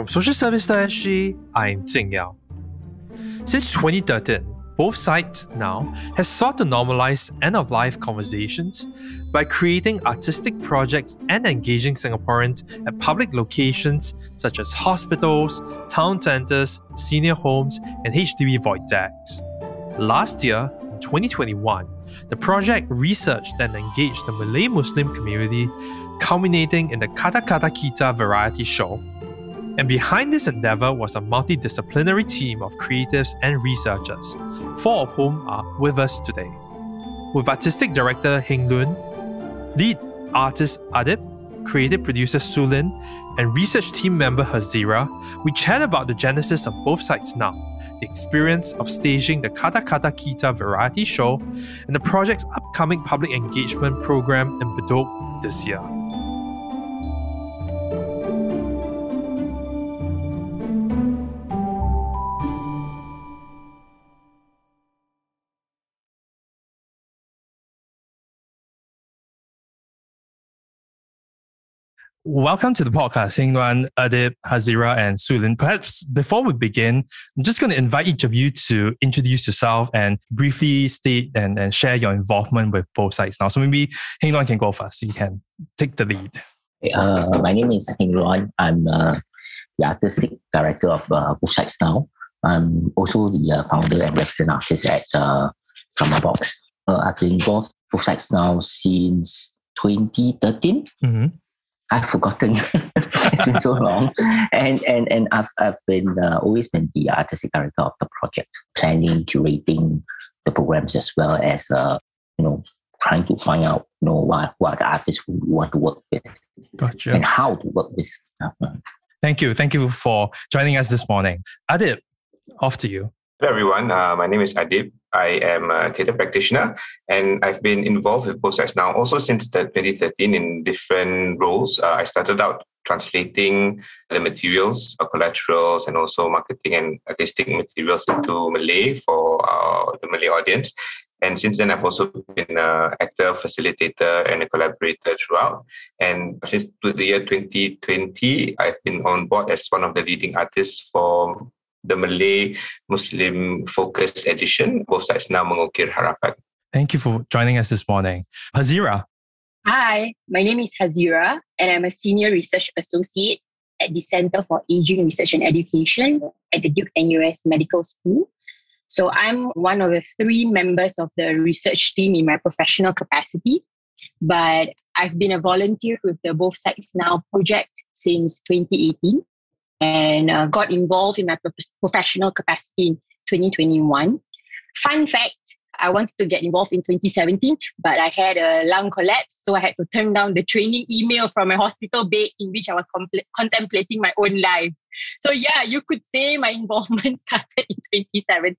From Social Service SG, I'm Jing Yao. Since 2013, both sides now has sought to normalize end-of-life conversations by creating artistic projects and engaging Singaporeans at public locations such as hospitals, town centres, senior homes, and HDB void decks. Last year, 2021, the project researched and engaged the Malay Muslim community, culminating in the Kata Kata Kita variety show. And behind this endeavor was a multidisciplinary team of creatives and researchers, four of whom are with us today. With artistic director Heng Leun, lead artist Adib, creative producer Sulin, and research team member Hazirah, we chat about the genesis of both sides now the experience of staging the Kata Kata Kita variety show, and the project's upcoming public engagement program in Bedok this year. Welcome to the podcast, Heng Leun, Adib, Hazirah, and Sulin. Perhaps before we begin, I'm just going to invite each of you to introduce yourself and briefly state and, and share your involvement with both sides now. So maybe Heng Leun can go first. You can take the lead. Uh, my name is Heng Leun. I'm uh, the artistic director of uh, Both Sides Now. I'm also the uh, founder and resident artist at uh, Drama Box. Uh, I've been involved Both Sides Now since 2013. Mm-hmm. I've forgotten. it's been so long, and and and I've I've been uh, always been the artistic director of the project, planning, curating the programs as well as uh, you know trying to find out you know what what the artists we want to work with, gotcha. and how to work with. Thank you, thank you for joining us this morning, Adib. Off to you. Hello, everyone. Uh, my name is Adib. I am a theatre practitioner and I've been involved with sides now also since the 2013 in different roles. Uh, I started out translating the materials, uh, collaterals, and also marketing and artistic materials into Malay for uh, the Malay audience. And since then, I've also been an actor, facilitator, and a collaborator throughout. And since the year 2020, I've been on board as one of the leading artists for the Malay Muslim focused edition. Both sides now mengukir harapan. Thank you for joining us this morning. Hazirah. Hi, my name is Hazirah, and I'm a senior research associate at the Center for Aging Research and Education at the Duke NUS Medical School. So I'm one of the three members of the research team in my professional capacity, but I've been a volunteer with the Both Sides Now project since 2018 and uh, got involved in my professional capacity in 2021. Fun fact I wanted to get involved in 2017, but I had a lung collapse. So I had to turn down the training email from my hospital bed in which I was compl- contemplating my own life. So yeah, you could say my involvement started in 2017,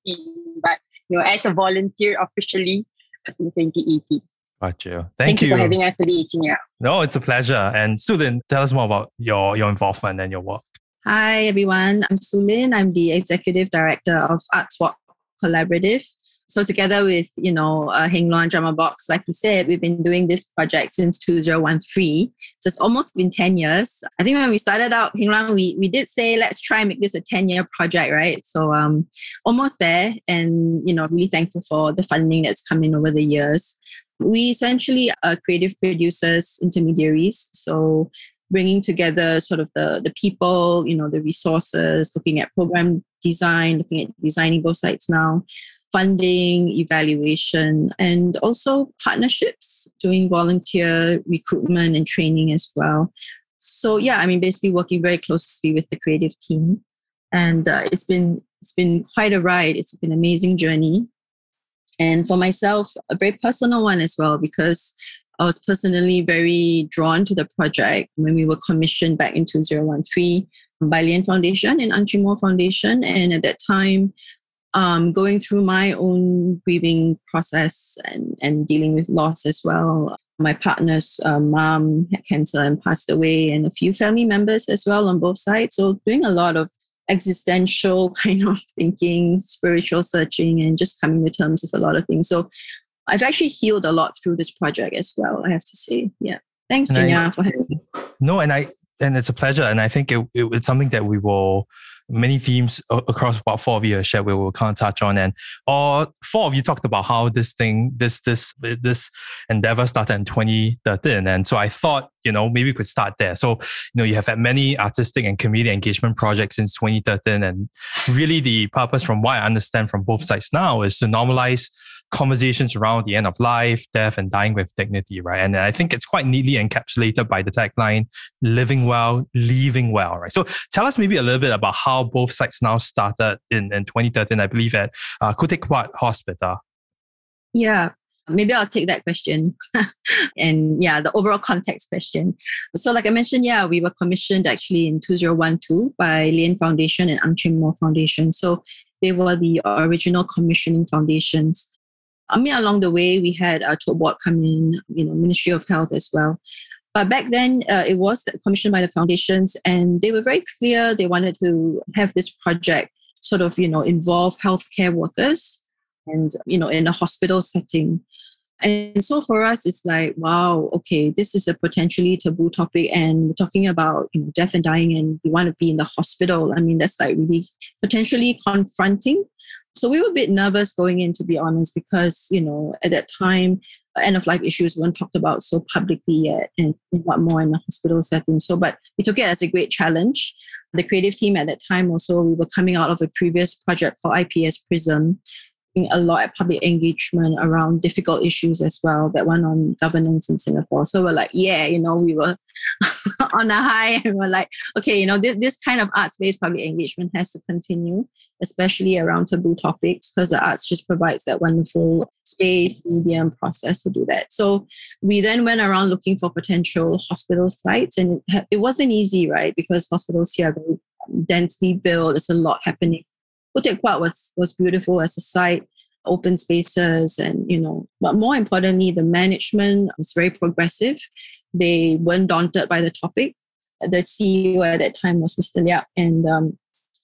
but you know, as a volunteer officially in 2018. Got you. Thank, Thank you. you. for having us today, Jing Yao. No, it's a pleasure. And Sulin, tell us more about your, your involvement and your work. Hi, everyone. I'm Sulin. I'm the executive director of Arts Walk Collaborative. So together with, you know, uh, Heng Leun Drama Box, like you said, we've been doing this project since 2013. So it's almost been 10 years. I think when we started out, Heng Leun, we, we did say, let's try and make this a 10-year project, right? So um, almost there. And, you know, really thankful for the funding that's come in over the years. We essentially are creative producers, intermediaries. So bringing together sort of the, the people, you know, the resources, looking at program design, looking at designing both sides now, funding, evaluation, and also partnerships, doing volunteer recruitment and training as well. So yeah, I mean, basically working very closely with the creative team, and uh, it's been it's been quite a ride. It's been an amazing journey, and for myself, a very personal one as well because I was personally very drawn to the project when we were commissioned back in 2013 by Lien Foundation and Ang Chin Moh Foundation. And at that time, um, going through my own grieving process and, and dealing with loss as well. My partner's uh, mom had cancer and passed away, and a few family members as well on both sides. So, doing a lot of existential kind of thinking, spiritual searching, and just coming to terms with a lot of things. So, I've actually healed a lot through this project as well, I have to say. Yeah. Thanks, Julia, for having me. No, and I and it's a pleasure. And I think it, it, it's something that we will many themes across about four of you shared we will kind of touch on and all four of you talked about how this thing this this this endeavor started in 2013 and so i thought you know maybe we could start there so you know you have had many artistic and community engagement projects since 2013 and really the purpose from what i understand from both sides now is to normalize conversations around the end of life, death, and dying with dignity, right? And I think it's quite neatly encapsulated by the tagline, living well, leaving well, right? So tell us maybe a little bit about how both sides now started in, in 2013, I believe, at uh, Puat Hospital. Yeah, maybe I'll take that question. and yeah, the overall context question. So, like I mentioned, yeah, we were commissioned actually in 2012 by Lien Foundation and Ang Chin Moh Foundation. So, they were the original commissioning foundations. I mean, along the way, we had a uh, board come in, you know, Ministry of Health as well. But back then, uh, it was commissioned by the foundations, and they were very clear. They wanted to have this project sort of, you know, involve healthcare workers and, you know, in a hospital setting. And so for us, it's like, wow, okay, this is a potentially taboo topic, and we're talking about you know death and dying, and we want to be in the hospital. I mean, that's like really potentially confronting so we were a bit nervous going in, to be honest, because, you know, at that time, uh, end of life issues weren't talked about so publicly yet and what more in a hospital setting. So, but we took it as a great challenge. The creative team at that time also, we were coming out of a previous project called IPS Prism, a lot of public engagement around difficult issues as well, that one on governance in Singapore. So we're like, yeah, you know, we were on a high and we're like, okay, you know, this, this kind of arts-based public engagement has to continue, especially around taboo topics, because the arts just provides that wonderful space, medium, process to do that. So we then went around looking for potential hospital sites and it, it wasn't easy, right? Because hospitals here are very densely built, there's a lot happening Teck was was beautiful as a site, open spaces, and you know, but more importantly, the management was very progressive. They weren't daunted by the topic. The CEO at that time was Mr. Liak, and um,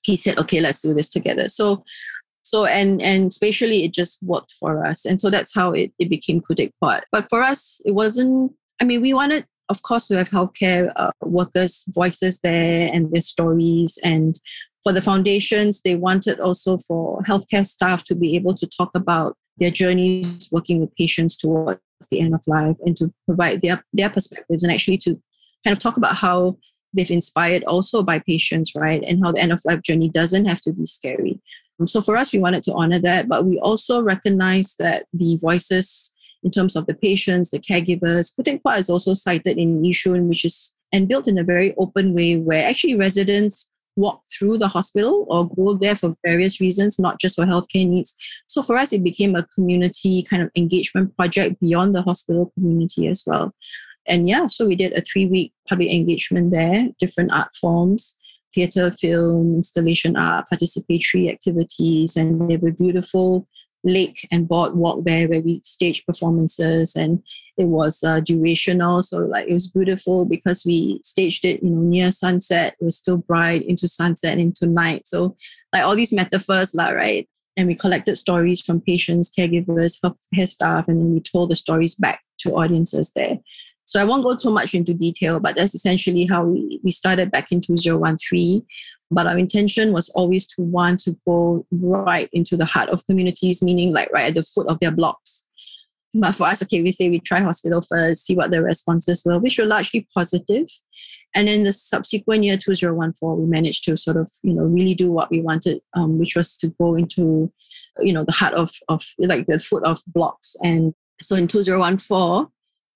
he said, "Okay, let's do this together." So, so and and spatially, it just worked for us, and so that's how it, it became Teck But for us, it wasn't. I mean, we wanted of course, to have healthcare uh, workers' voices there and their stories, and for the foundations, they wanted also for healthcare staff to be able to talk about their journeys working with patients towards the end of life and to provide their, their perspectives and actually to kind of talk about how they've inspired also by patients, right? And how the end of life journey doesn't have to be scary. Um, so for us, we wanted to honor that, but we also recognize that the voices in terms of the patients, the caregivers, Teck is also sited in Yishun, which is and built in a very open way where actually residents walk through the hospital or go there for various reasons, not just for healthcare needs. So for us, it became a community kind of engagement project beyond the hospital community as well. And yeah, so we did a three week public engagement there, different art forms, theater, film, installation art, participatory activities, and they were beautiful lake and boardwalk there where we staged performances and it was uh, durational. So like it was beautiful because we staged it you know near sunset. It was still bright into sunset into night. So like all these metaphors lah, right? And we collected stories from patients caregivers healthcare staff and then we told the stories back to audiences there. So I won't go too much into detail, but that's essentially how we, we started back in 2013. But our intention was always to want to go right into the heart of communities, meaning like right at the foot of their blocks. But for us, okay, we say we try hospital first, see what the responses were, which were largely positive. And in the subsequent year, 2014, we managed to sort of, you know, really do what we wanted, um, which was to go into, you know, the heart of, of like the foot of blocks. And so in 2014,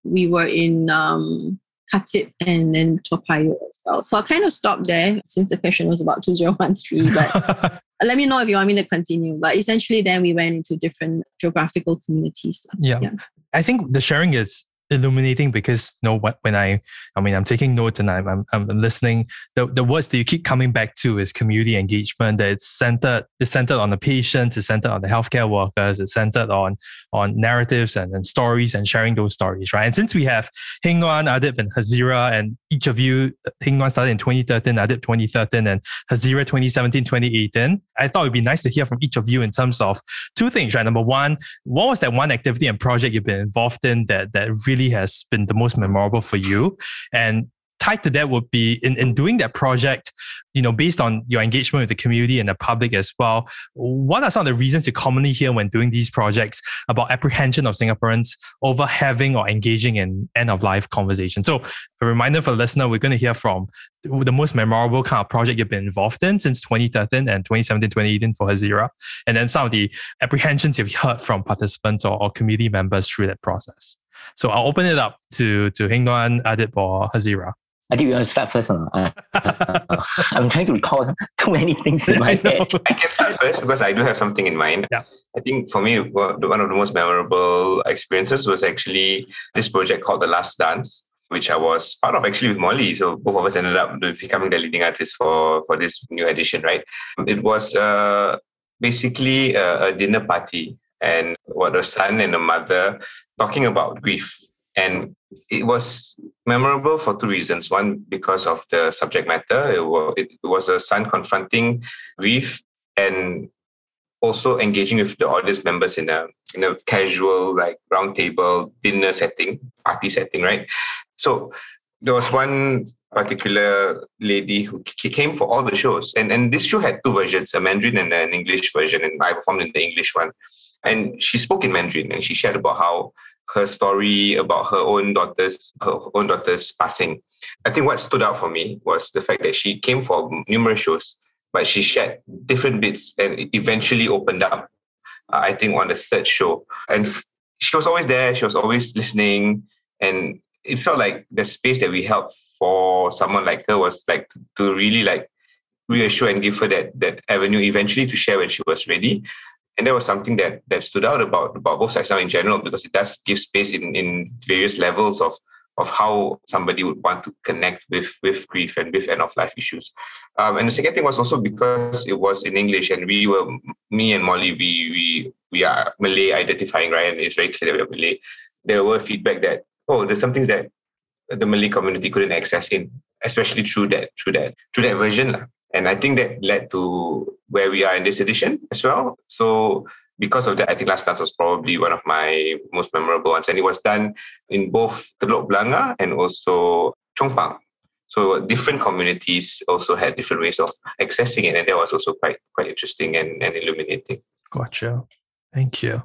we were in um, Khatib and then Toa Payoh as well. So I kind of stopped there since the question was about 2013. But let me know if you want me to continue. But essentially, then we went into different geographical communities. Yeah. yeah. I think the sharing is illuminating because you know what when I I mean I'm taking notes and I'm I'm, I'm listening. The, the words that you keep coming back to is community engagement that it's centered it's centered on the patients it's centered on the healthcare workers it's centered on on narratives and, and stories and sharing those stories right? And since we have Heng Leun Adib and Hazirah and each of you Heng Leun started in 2013 Adib 2013 and Hazirah 2017 2018 I thought it'd be nice to hear from each of you in terms of two things right? Number one what was that one activity and project you've been involved in that that really really has been the most memorable for you? And tied to that would be in, in doing that project, you know, based on your engagement with the community and the public as well, what are some of the reasons you commonly hear when doing these projects about apprehension of Singaporeans over having or engaging in end of life conversation? So, a reminder for the listener, we're going to hear from the most memorable kind of project you've been involved in since 2013 and 2017, 2018 for Hazirah, and then some of the apprehensions you've heard from participants or, or community members through that process. So I'll open it up to to Heng Leun, Adib, or Hazirah. I think you want to start first. Or uh, uh, I'm trying to recall too many things in my head. I can start first because I do have something in mind. Yeah. I think for me, one of the most memorable experiences was actually this project called The Last Dance, which I was part of actually with Molly. So both of us ended up becoming the leading artists for, for this new edition, right? It was uh, basically a, a dinner party and what a son and a mother talking about grief. And it was memorable for two reasons. One, because of the subject matter. It was, it was a son confronting grief and also engaging with the audience members in a in a casual like roundtable dinner setting, party setting, right? So there was one particular lady who came for all the shows, and and this show had two versions, a Mandarin and an English version, and I performed in the English one. And she spoke in Mandarin, and she shared about how her story about her own daughter's her own daughter's passing. I think what stood out for me was the fact that she came for numerous shows, but she shared different bits and eventually opened up. Uh, I think on the third show, and she was always there. She was always listening, and it felt like the space that we held for someone like her was like to really like reassure and give her that that avenue eventually to share when she was ready and that was something that that stood out about about both sides now in general because it does give space in in various levels of of how somebody would want to connect with with grief and with end of life issues. Um, and the second thing was also because it was in English and we were me and Molly we we we are Malay identifying right and it's very clear that we're Malay. There were feedback that oh there's some things that the Malay community couldn't access in, especially through that through that through that version. Lah. And I think that led to where we are in this edition as well. So because of that, I think Last Dance was probably one of my most memorable ones. And it was done in both Teluk Blangah and also Chong Pang. So different communities also had different ways of accessing it. And that was also quite quite interesting and, and illuminating. Gotcha. Thank you.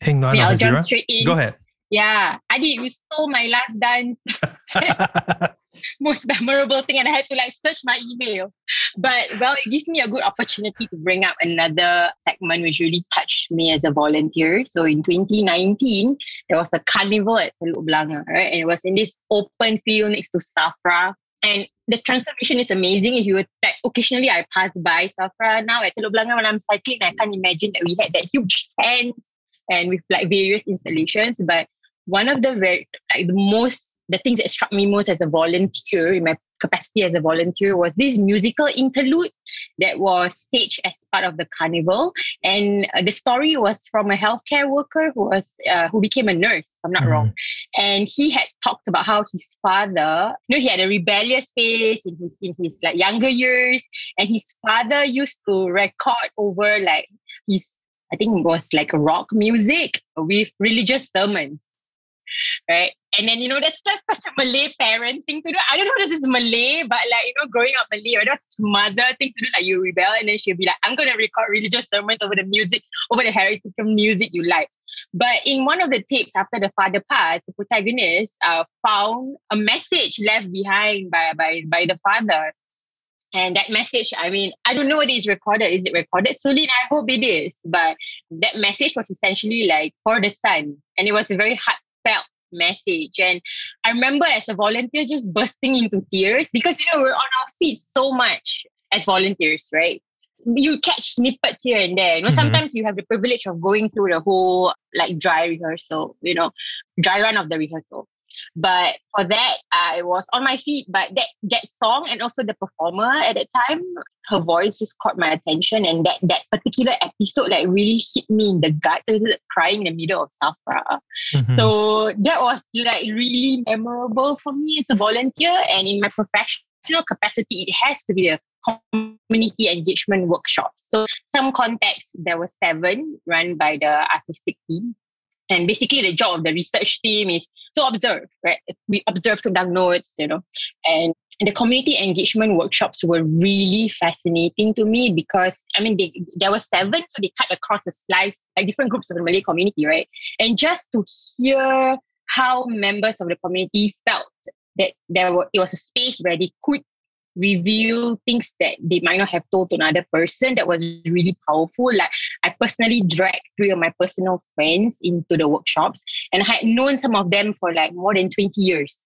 Hang on. Yeah, I'll jump straight in. Go ahead. Yeah, I did. You stole my last dance. most memorable thing and I had to like search my email. But well, it gives me a good opportunity to bring up another segment which really touched me as a volunteer. So in 2019, there was a carnival at Teluk Blangah, right? And it was in this open field next to Safra. And the transformation is amazing. If you were like occasionally I pass by Safra now at Teluk Blangah when I'm cycling, I can't imagine that we had that huge tent and with like various installations. But one of the very like the most the things that struck me most as a volunteer in my capacity as a volunteer was this musical interlude that was staged as part of the carnival. And uh, the story was from a healthcare worker who was uh, who became a nurse if i'm not mm-hmm. wrong. And he had talked about how his father you know he had a rebellious phase in his in his like younger years. And his father used to record over like his I think it was like rock music with religious sermons right? And then, you know, that's just such a Malay parent thing to do. I don't know if this is Malay, but like, you know, growing up Malay, right? that's mother thing to do. Like, you rebel, and then she'll be like, I'm going to record religious sermons over the music, over the heritage music you like. But in one of the tapes after the father passed, the protagonist uh, found a message left behind by, by, by the father. And that message, I mean, I don't know whether it's recorded. Is it recorded? Solid, I hope it is. But that message was essentially like for the son. And it was a very heartfelt message. And I remember as a volunteer just bursting into tears because, you know, we're on our feet so much as volunteers, right? You catch snippets here and there. You know, mm-hmm. sometimes you have the privilege of going through the whole like dry rehearsal, you know, dry run of the rehearsal. But for that, I was on my feet. But that that song and also the performer at that time, her voice just caught my attention, and that that particular episode like really hit me in the gut. I was crying in the middle of Safra. Mm-hmm. So that was like really memorable for me as a volunteer, and in my professional capacity, it has to be a community engagement workshop. So some context, there were seven run by the artistic team And basically, the job of the research team is to observe, right? We observe to down notes, you know, and the community engagement workshops were really fascinating to me because I mean they, there were seven, so they cut across the slice like different groups of the Malay community, right? And just to hear how members of the community felt that there were it was a space where they could reveal things that they might not have told to another person that was really powerful. Like I personally dragged three of my personal friends into the workshops and I had known some of them for like more than 20 years.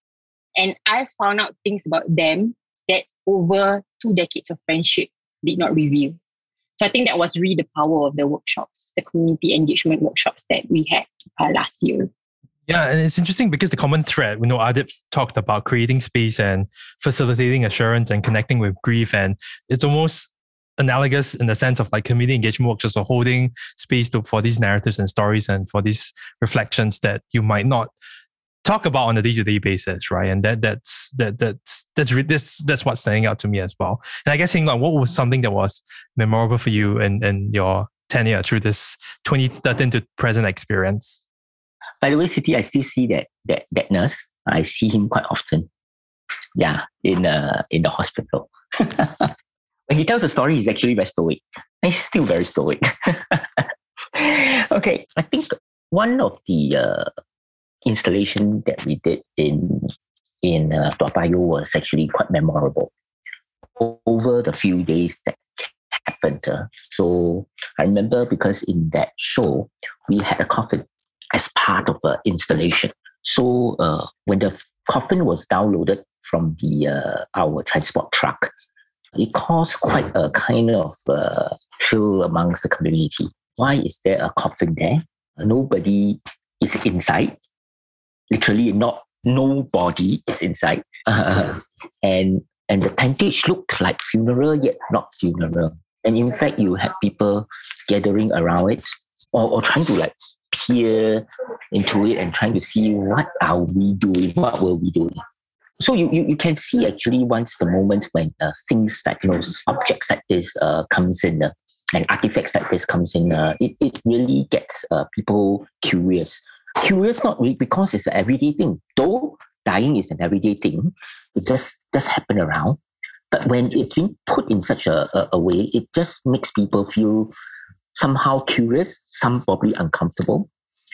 And I found out things about them that over two decades of friendship did not reveal. So I think that was really the power of the workshops, the community engagement workshops that we had uh, last year. Yeah, and it's interesting because the common thread, you know, Adib talked about creating space and facilitating assurance and connecting with grief. And it's almost analogous in the sense of like community engagement workshops or holding space to, for these narratives and stories and for these reflections that you might not talk about on a day-to-day basis, right? And that that's that that's that's that's that's what's standing out to me as well. And I guess like what was something that was memorable for you and and your tenure through this 2013 to present experience? By the way, Siti, I still see that that that nurse. I see him quite often. Yeah, in uh in the hospital. when he tells a story, he's actually very stoic. He's still very stoic. okay, I think one of the uh, installation that we did in in uh, Payoh was actually quite memorable over the few days that happened. Uh, so I remember because in that show we had a coffin as part of the installation. So uh, when the coffin was downloaded from the uh, our transport truck, it caused quite a kind of uh, chill amongst the community. Why is there a coffin there? Nobody is inside. Literally, not nobody is inside, and and the tentage looked like funeral yet not funeral. And in fact, you had people gathering around it or, or trying to like peer into it and trying to see what are we doing, what were we doing. So you, you, you can see actually once the moment when uh, things like you know objects like this uh, comes in uh, and artifacts like this comes in, uh, it, it really gets uh, people curious. Curious not really because it's an everyday thing. Though dying is an everyday thing, it just just happen around. But when it's being put in such a, a, a way, it just makes people feel somehow curious, some probably uncomfortable.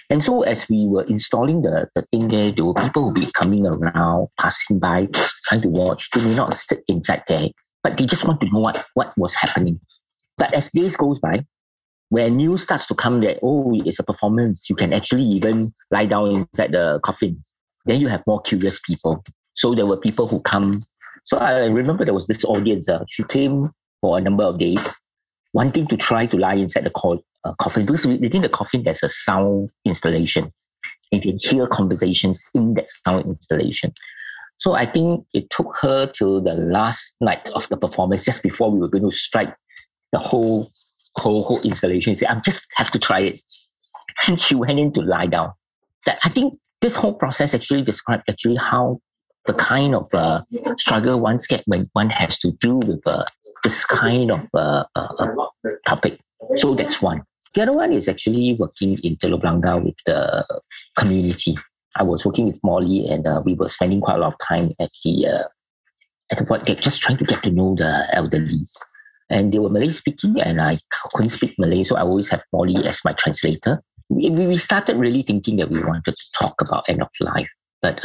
And so as we were installing the, the thing there, there were people who be coming around, passing by, trying to watch. They may not sit inside there, but they just want to know what, what was happening. But as days goes by, when news starts to come that, oh, it's a performance, you can actually even lie down inside the coffin. Then you have more curious people. So there were people who come. So I remember there was this audience. Uh, she came for a number of days wanting to try to lie inside the co- uh, coffin because within the coffin there's a sound installation. You can hear conversations in that sound installation. So I think it took her till the last night of the performance, just before we were going to strike the whole whole whole installation. She said, "I just have to try it," and she went in to lie down. That I think this whole process actually described actually how the kind of uh, struggle one gets when one has to deal with uh, this kind of uh, uh, uh, topic. So that's one. The other one is actually working in Telok Blangah with the community. I was working with Molly and uh, we were spending quite a lot of time at the at the void deck just trying to get to know the elderlies. And they were Malay speaking and I couldn't speak Malay, so I always have Molly as my translator. We, started really thinking that we wanted to talk about end of life. But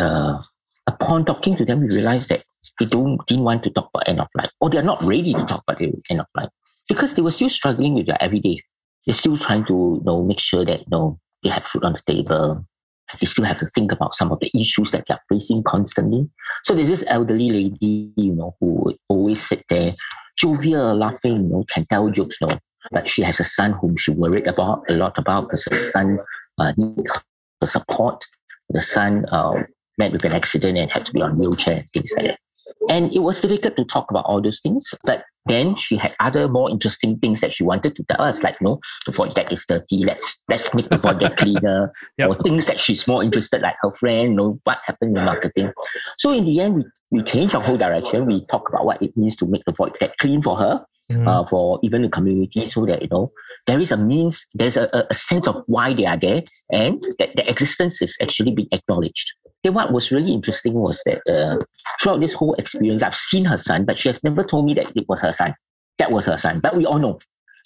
upon talking to them, we realized that they don't didn't want to talk about end of life, or they're not ready to talk about the end of life because they were still struggling with their everyday. They're still trying to you know make sure that you know they have food on the table. They still have to think about some of the issues that they're facing constantly. So there's this elderly lady, you know, who always sit there, jovial, laughing, you know, can tell jokes, you know. But she has a son whom she worried about a lot about because her son uh, needs her support. The son uh, met with an accident and had to be on wheelchair things like that. And it was difficult to talk about all those things. But then she had other more interesting things that she wanted to tell us, like, no, the void deck is dirty. Let's let's make the void deck cleaner. yep. Or things that she's more interested, like her friend, you know, what happened in marketing. So in the end, we, we changed our whole direction. We talk about what it means to make the void deck clean for her, mm. uh, for even the community, so that you know there is a means, there's a, a sense of why they are there, and that their existence is actually being acknowledged. Okay, what was really interesting was that uh, throughout this whole experience, I've seen her son, but she has never told me that it was her son. That was her son, but we all know.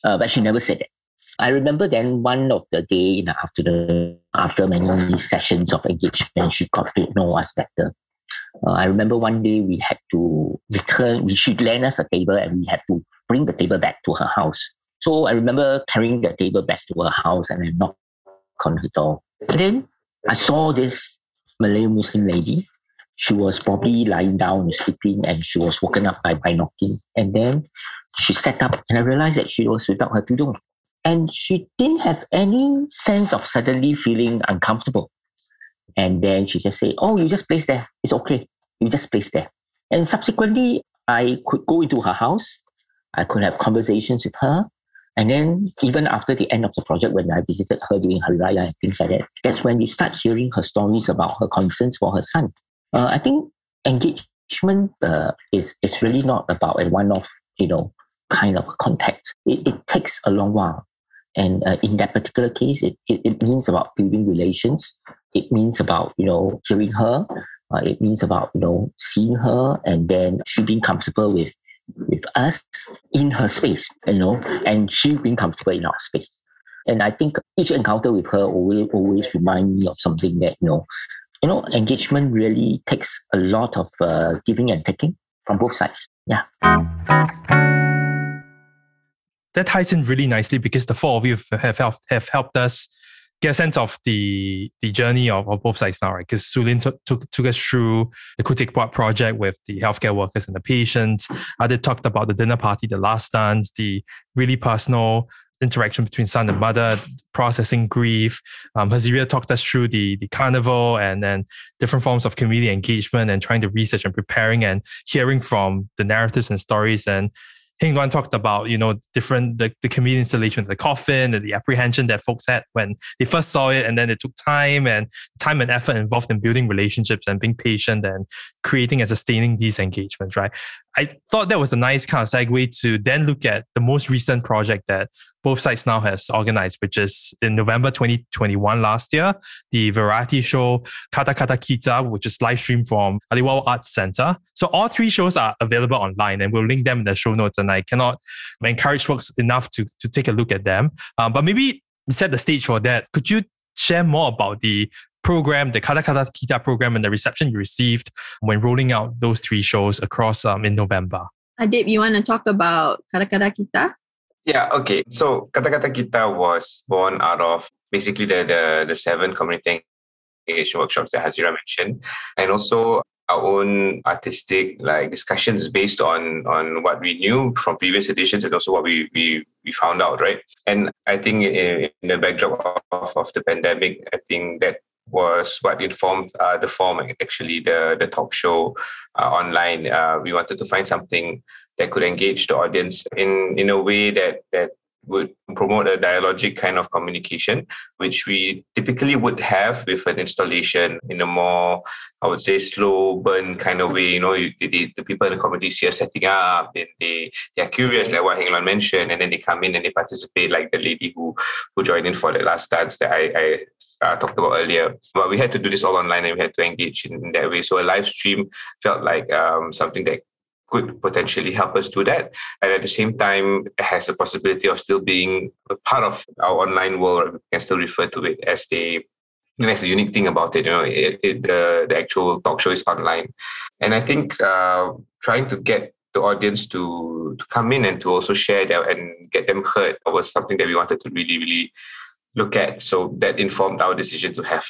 Uh, but she never said that. I remember then one of the day in the afternoon, after many sessions of engagement, she got to know us better. Uh, I remember one day we had to return, we should lend us a table and we had to bring the table back to her house. So I remember carrying the table back to her house and I knocked on her door. And then I saw this Malay Muslim lady. She was probably lying down sleeping and she was woken up by, by knocking. And then she sat up and I realized that she was without her tudung. And she didn't have any sense of suddenly feeling uncomfortable. And then she just said, Oh, you just place there. It's okay. You just place there. And subsequently, I could go into her house. I could have conversations with her. And then even after the end of the project, when I visited her during Hari Raya and things like that, that's when we start hearing her stories about her concerns for her son. Uh, I think engagement uh, is is really not about a one-off, you know, kind of contact. It, it takes a long while. And uh, in that particular case, it, it, it means about building relations. It means about, you know, hearing her. Uh, it means about, you know, seeing her and then she being comfortable with with us in her space, you know, and she being comfortable in our space. And I think each encounter with her always always remind me of something that you know, you know, engagement really takes a lot of uh, giving and taking from both sides. Yeah. That ties in really nicely because the four of you have helped, have helped us get a sense of the the journey of, of both sides now, right? Because Sulin took, took took us through the Khoo Teck project with the healthcare workers and the patients. Adib talked about the dinner party, the last dance, the really personal interaction between son and mother, processing grief. Um, Hazirah talked us through the, the carnival and then different forms of community engagement and trying to research and preparing and hearing from the narratives and stories and Heng Leun talked about, you know, different the, the community installation, of the coffin and the apprehension that folks had when they first saw it, and then it took time and time and effort involved in building relationships and being patient and creating and sustaining these engagements, right? I thought that was a nice kind of segue to then look at the most recent project that both sides now has organized, which is in November 2021 last year, the variety show Kata Kata Kita, which is live streamed from Aliwal Arts Center. So all three shows are available online and we'll link them in the show notes. And I cannot encourage folks enough to, to take a look at them. Um, but maybe set the stage for that. Could you share more about the program, the Kata Kata Kita program, and the reception you received when rolling out those three shows across um, in November? Adib, you want to talk about Kata Kata Kita? Yeah, okay. So Kata Kata Kita was born out of basically the the, the seven community engagement workshops that Hazirah mentioned, and also our own artistic like discussions based on on what we knew from previous editions and also what we we, we found out right and i think in, in the backdrop of, of the pandemic i think that was what informed uh, the form actually the the talk show uh, online. Uh, we wanted to find something that could engage the audience in in a way that that would promote a dialogic kind of communication, which we typically would have with an installation in a more, I would say, slow burn kind of way. You know, the, the, the people in the community see us setting up, and they they are curious, like what Heng mentioned, and then they come in and they participate, like the lady who who joined in for the last dance that I, I uh, talked about earlier. But we had to do this all online, and we had to engage in that way. So a live stream felt like um, something that could potentially help us do that. And at the same time, it has the possibility of still being a part of our online world. We can still refer to it as the and that's the unique thing about it. You know, it, it, the the actual talk show is online, and I think uh, trying to get the audience to to come in and to also share that and get them heard was something that we wanted to really really look at. So that informed our decision to have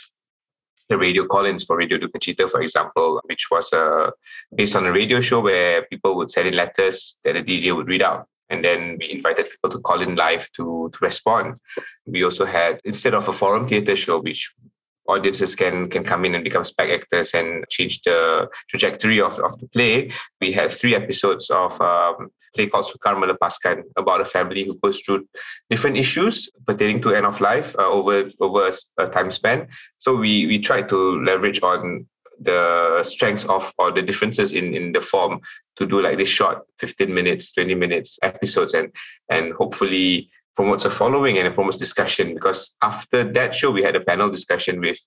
the radio call-ins for Radio Cita, for example, which was uh, based on a radio show where people would send in letters that the DJ would read out. And then we invited people to call in live to, to respond. We also had, instead of a forum theater show, which audiences can can come in and become spect-actors and change the trajectory of, of the play. We had three episodes of um, play called Sukar Melepaskan about a family who goes through different issues pertaining to end of life uh, over over a time span. So we we try to leverage on the strengths of or the differences in in the form to do like this short 15 minutes 20 minutes episodes and and hopefully promotes a following and it promotes discussion. Because after that show we had a panel discussion with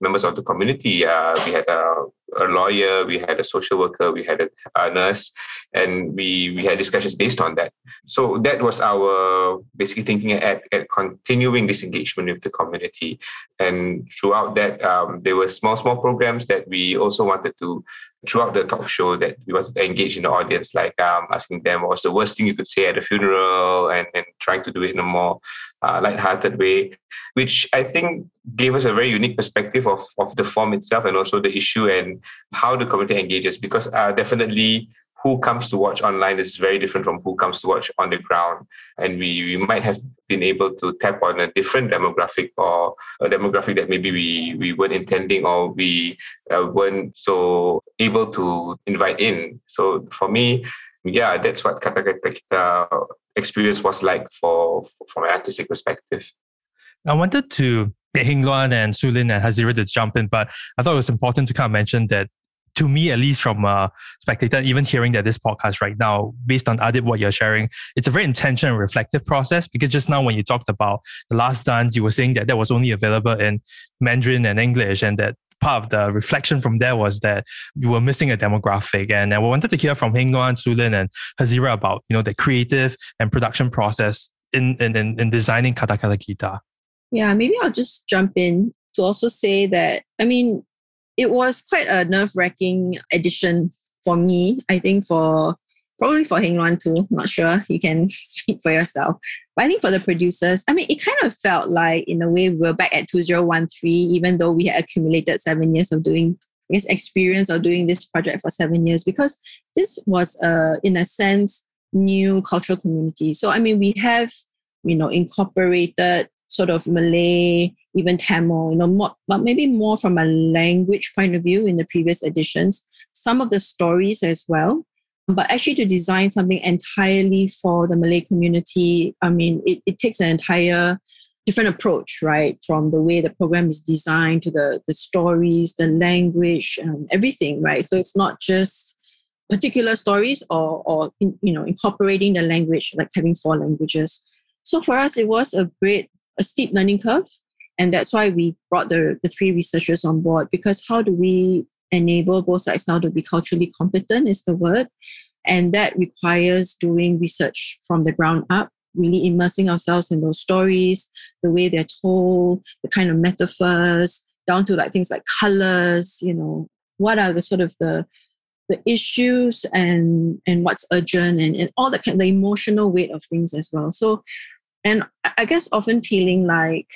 members of the community. Uh, we had a, a, lawyer we had a social worker we had a, a, nurse and we we had discussions based on that. So that was our basically thinking at, at continuing this engagement with the community. And throughout that um, there were small small programs that we also wanted to throughout the talk show that we wanted to engage in the audience, like um, asking them what was the worst thing you could say at a funeral and, and trying to do it in a more uh, light-hearted way, which I think gave us a very unique perspective of, of the form itself and also the issue and how the community engages because uh, definitely who comes to watch online is very different from who comes to watch on the ground. And we, we might have been able to tap on a different demographic or a demographic that maybe we, we weren't intending or we uh, weren't so able to invite in. So for me, yeah, that's what Kata experience was like for, from an artistic perspective. I wanted to get Heng Leun and Sulin and Hazirah to jump in, but I thought it was important to kind of mention that to me, at least from a spectator, even hearing that this podcast right now, based on Adib, what you're sharing, it's a very intentional and reflective process because just now when you talked about the last dance, you were saying that that was only available in Mandarin and English and that part of the reflection from there was that you were missing a demographic. And, we wanted to hear from Heng Leun, Sulin, and Hazirah about, you know, the creative and production process in, in, in, in designing Kata Kata Kita. Yeah, maybe I'll just jump in to also say that, I mean, it was quite a nerve wracking edition for me. I think for probably for Heng Leun too. Not sure. You can speak for yourself. But I think for the producers, I mean, it kind of felt like in a way we are back at 2013, even though we had accumulated seven years of doing I guess experience of doing this project for seven years because this was a in a sense new cultural community. So I mean we have, you know, incorporated sort of Malay, even Tamil, you know, more, but maybe more from a language point of view in the previous editions, some of the stories as well. But actually, to design something entirely for the Malay community, I mean, it, it takes an entire different approach, right? From the way the program is designed to the, the stories, the language, um, everything, right? So it's not just particular stories or, or you know, incorporating the language, like having four languages. So for us, it was a great a steep learning curve. And that's why we brought the, the three researchers on board because how do we enable both sides now to be culturally competent is the word. And that requires doing research from the ground up, really immersing ourselves in those stories, the way they're told, the kind of metaphors, down to like things like colors, you know, what are the sort of the the issues and and what's urgent and, and all the kind of the emotional weight of things as well. So and i guess often feeling like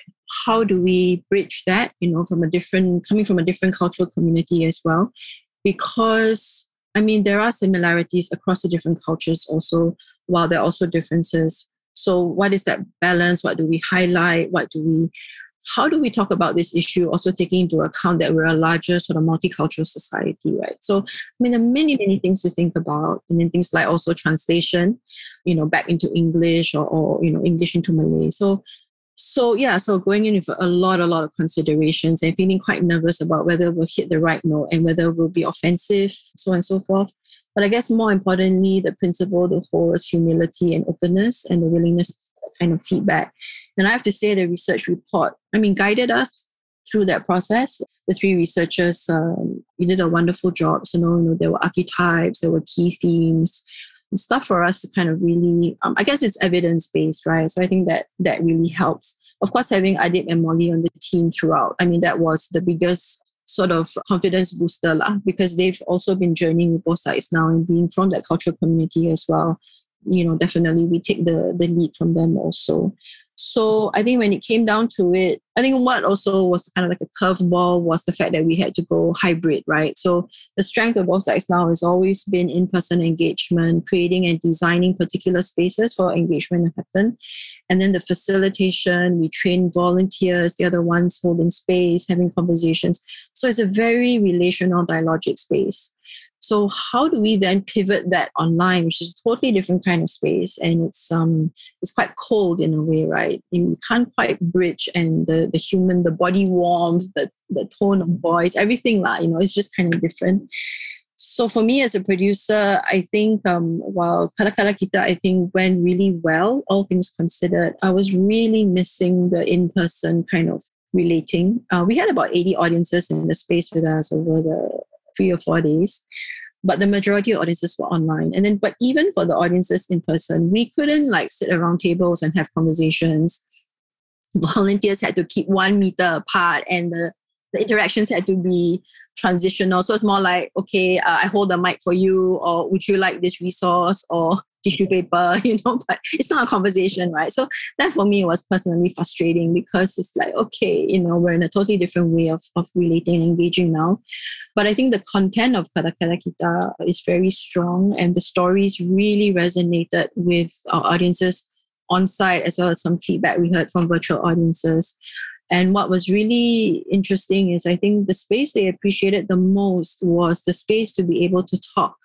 how do we bridge that you know from a different coming from a different cultural community as well? Because i mean there are similarities across the different cultures also while there are also differences. So what is that balance? What do we highlight? What do we how do we talk about this issue also taking into account that we're a larger sort of multicultural society right? So i mean there are many many things to think about and then things like also translation you know back into english or, or you know english into malay. So so yeah so going in with a lot a lot of considerations and feeling quite nervous about whether we'll hit the right note and whether we'll be offensive so on and so forth. But i guess more importantly the principle the whole is humility and openness and the willingness to kind of feedback and I have to say, the research report, I mean, guided us through that process. The three researchers um, did a wonderful job. So, you know, you know, there were archetypes, there were key themes, stuff for us to kind of really, um, I guess it's evidence based, right? So I think that that really helps. Of course, having Adib and Molly on the team throughout, I mean, that was the biggest sort of confidence booster lah, because they've also been journeying with both sides now and being from that cultural community as well. You know, definitely we take the the lead from them also. So I think when it came down to it, I think what also was kind of like a curveball was the fact that we had to go hybrid, right? So the strength of both sides now has always been in-person engagement, creating and designing particular spaces for engagement to happen. And then the facilitation, we train volunteers, the other ones holding space, having conversations. So it's a very relational dialogic space. So how do we then pivot that online, which is a totally different kind of space, and it's um it's quite cold in a way, right? You can't quite bridge and the the human, the body warmth, the the tone of voice, everything like you know, it's just kind of different. So for me as a producer, I think um, while Kata Kata Kita, I think went really well, all things considered, I was really missing the in-person kind of relating. Uh, we had about 80 audiences in the space with us over the three or four days but the majority of audiences were online. And then but even for the audiences in person we couldn't like sit around tables and have conversations. Volunteers had to keep one meter apart and the, the interactions had to be transitional. So it's more like okay uh, i hold the mic for you or would you like this resource or tissue paper, you know, but it's not a conversation, right? So that for me was personally frustrating because it's like, okay, you know, we're in a totally different way of, of relating and engaging now. But I think the content of Kata Kata Kita is very strong and the stories really resonated with our audiences on site as well as some feedback we heard from virtual audiences. And what was really interesting is I think the space they appreciated the most was the space to be able to talk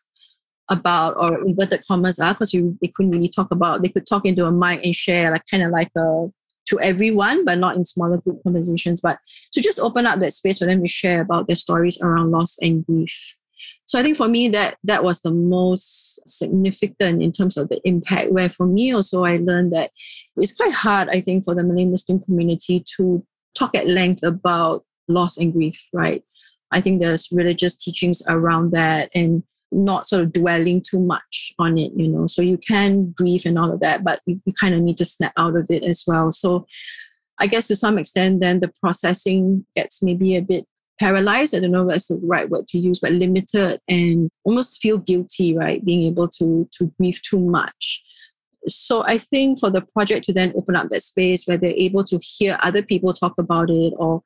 about or inverted commas are because you they couldn't really talk about they could talk into a mic and share like kind of like a to everyone but not in smaller group conversations. But to just open up that space for them to share about their stories around loss and grief. So i think for me that that was the most significant in terms of the impact where for me also i learned that it's quite hard i think for the malay muslim community to talk at length about loss and grief right? I think there's religious teachings around that and not sort of dwelling too much on it, you know. So you can grieve and all of that, but you, you kind of need to snap out of it as well. So I guess to some extent, then the processing gets maybe a bit paralyzed. I don't know if that's the right word to use, but limited and almost feel guilty, right? Being able to to grieve too much. So I think for the project to then open up that space where they're able to hear other people talk about it or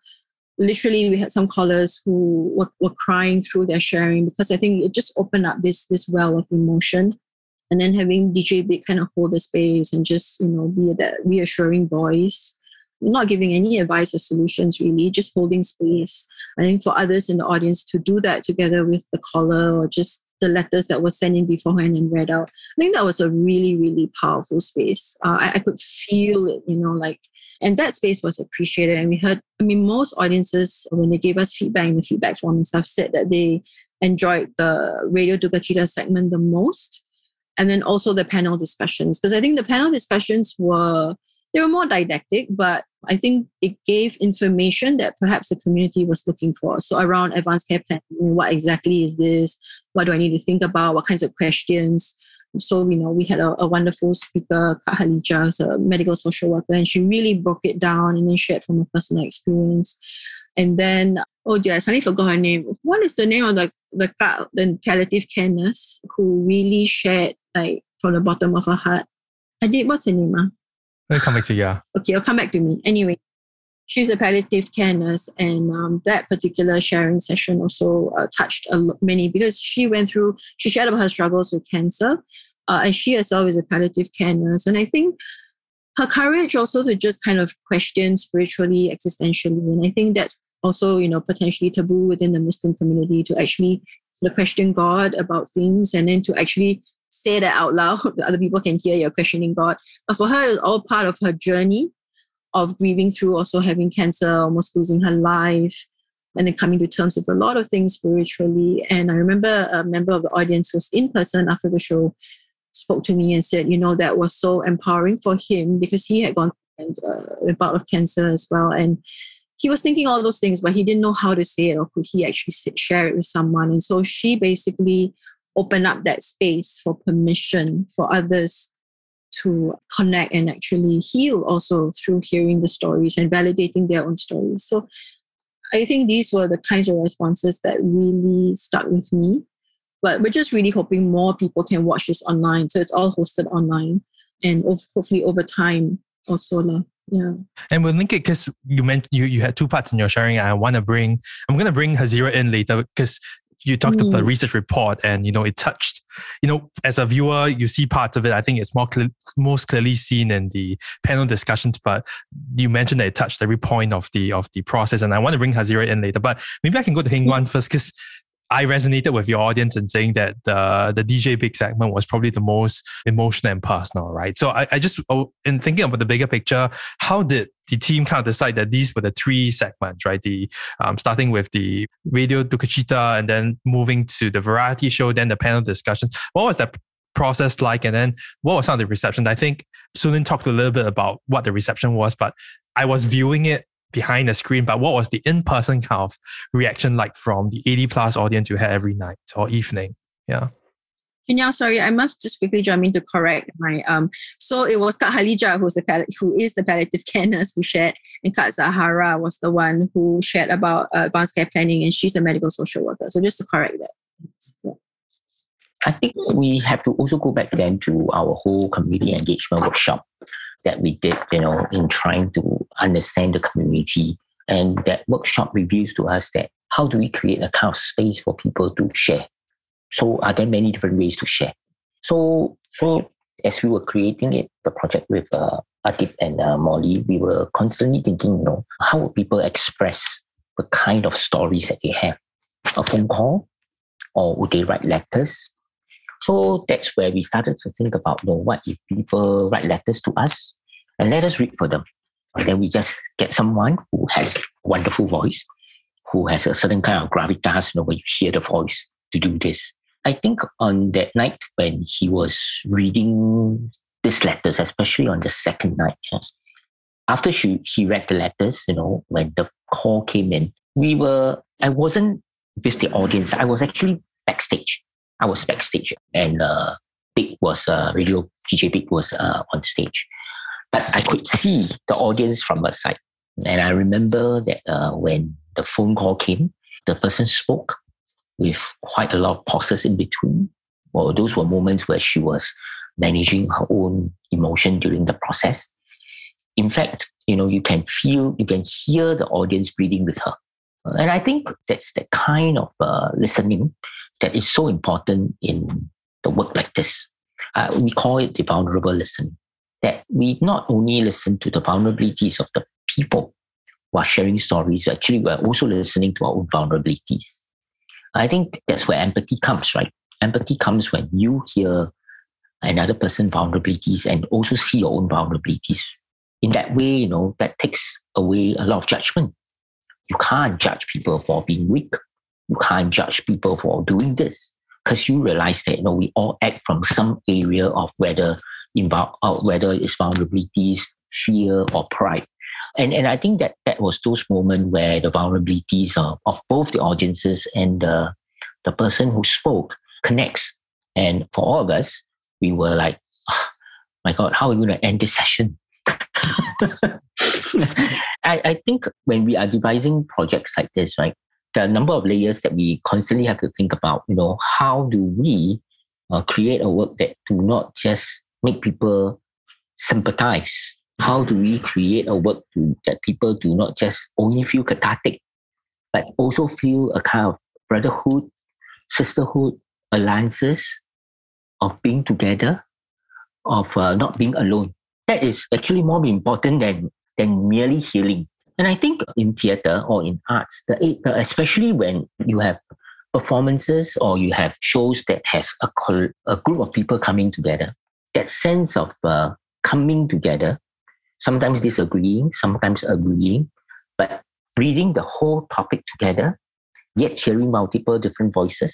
literally we had some callers who were, were crying through their sharing because I think it just opened up this this well of emotion. And then having DJ Big kind of hold the space and just, you know, be that reassuring voice, not giving any advice or solutions really, just holding space. I think for others in the audience to do that together with the caller or just the letters that were sent in beforehand and read out. I think that was a really, really powerful space. Uh, I, I, could feel it, you know, like, and that space was appreciated. And we heard, I mean, most audiences, when they gave us feedback in the feedback form and stuff, said that they enjoyed the Radio Duka Cita segment the most. And then also the panel discussions, because I think the panel discussions were they were more didactic, but I think it gave information that perhaps the community was looking for. So around advanced care planning, what exactly is this? What do I need to think about? What kinds of questions? So, you know, we had a, a wonderful speaker, Kak who's a medical social worker, and she really broke it down and then shared from a personal experience. And then, oh dear, I suddenly forgot her name. What is the name of the the, the palliative care nurse who really shared like from the bottom of her heart? I did, what's her name? Ah? I'll come back to you. Okay, I'll come back to me. Anyway, she's a palliative care nurse, and um, that particular sharing session also uh, touched a lot, many because she went through, she shared about her struggles with cancer, uh, and she herself is a palliative care nurse. And I think her courage also to just kind of question spiritually, existentially, and I think that's also, you know, potentially taboo within the Muslim community to actually sort of question God about things and then to actually say that out loud. Other people can hear you're questioning God. But for her, it's all part of her journey of grieving through also having cancer, almost losing her life, and then coming to terms with a lot of things spiritually. And I remember a member of the audience who was in person after the show spoke to me and said, you know, that was so empowering for him because he had gone through a bout of cancer as well. And he was thinking all those things, but he didn't know how to say it or could he actually share it with someone. And so she basically open up that space for permission for others to connect and actually heal also through hearing the stories and validating their own stories. So I think these were the kinds of responses that really stuck with me. But we're just really hoping more people can watch this online. So it's all hosted online and hopefully over time also. Yeah. And we'll link it because you meant you you had two parts in your sharing. I want to bring I'm gonna bring Hazirah in later because you talked about the Mm. research report and you know it touched you know as a viewer you see parts of it i think it's more cle most clearly seen in the panel discussions but you mentioned that it touched every point of the of the process and i want to bring hazirah in later but maybe i can go to Heng Leun first because I resonated with your audience in saying that the the DJ Big segment was probably the most emotional and personal, right? So I, I just oh, in thinking about the bigger picture, how did the team kind of decide that these were the three segments, right? The um, starting with the radio Duka Cita and then moving to the variety show, then the panel discussions. What was that process like? And then what was some of the reception? I think Su-Lin talked a little bit about what the reception was, but I was viewing it behind the screen. But what was the in-person kind of reaction like from the 80 plus audience you had every night or evening? Yeah. Jing Yao, sorry, I must just quickly jump in to correct my um. So it was Kak Halija who's the pal- who is the palliative care nurse who shared, and Kak Zahara was the one who shared about uh, advanced care planning, and she's a medical social worker. So just to correct that. Yeah. I think we have to also go back then to our whole community engagement workshop that we did, you know, in trying to understand the community. And that workshop reveals to us that how do we create a kind of space for people to share? So are there many different ways to share? So, so as we were creating it, the project with uh, Adib and uh, Molly, we were constantly thinking, you know, how would people express the kind of stories that they have? A phone call, or would they write letters? So that's where we started to think about, you know, what if people write letters to us and let us read for them. And then we just get someone who has wonderful voice, who has a certain kind of gravitas, you know, when you hear the voice to do this. I think on that night when he was reading these letters, especially on the second night, after she, he read the letters, you know, when the call came in, we were, I wasn't with the audience. I was actually backstage. I was backstage and uh, Big was, uh, radio DJ Big was uh, on stage. But I could see the audience from a side. And I remember that uh, when the phone call came, the person spoke with quite a lot of pauses in between. Well, those were moments where she was managing her own emotion during the process. In fact, you know, you can feel, you can hear the audience breathing with her. And I think that's the kind of uh, listening that is so important in the work like this. Uh, we call it the vulnerable listening. That we not only listen to the vulnerabilities of the people who are sharing stories, actually we're also listening to our own vulnerabilities. I think that's where empathy comes, right? Empathy comes when you hear another person's vulnerabilities and also see your own vulnerabilities. In that way, you know, that takes away a lot of judgment. You can't judge people for being weak. You can't judge people for doing this because you realize that you know we all act from some area of whether involve uh, whether it's vulnerabilities, fear, or pride. And and I think that that was those moments where the vulnerabilities of, of both the audiences and the the person who spoke connects. And for all of us, we were like, oh, my God, how are we going to end this session? I, I think when we are devising projects like this, right, the number of layers that we constantly have to think about, you know, how do we uh, create a work that do not just make people sympathize? How do we create a work to, that people do not just only feel cathartic, but also feel a kind of brotherhood, sisterhood, alliances of being together, of uh, not being alone? That is actually more important than, than merely healing. And I think in theater or in arts, the, especially when you have performances or you have shows that has a, a group of people coming together, that sense of uh, coming together, sometimes disagreeing, sometimes agreeing, but reading the whole topic together, yet hearing multiple different voices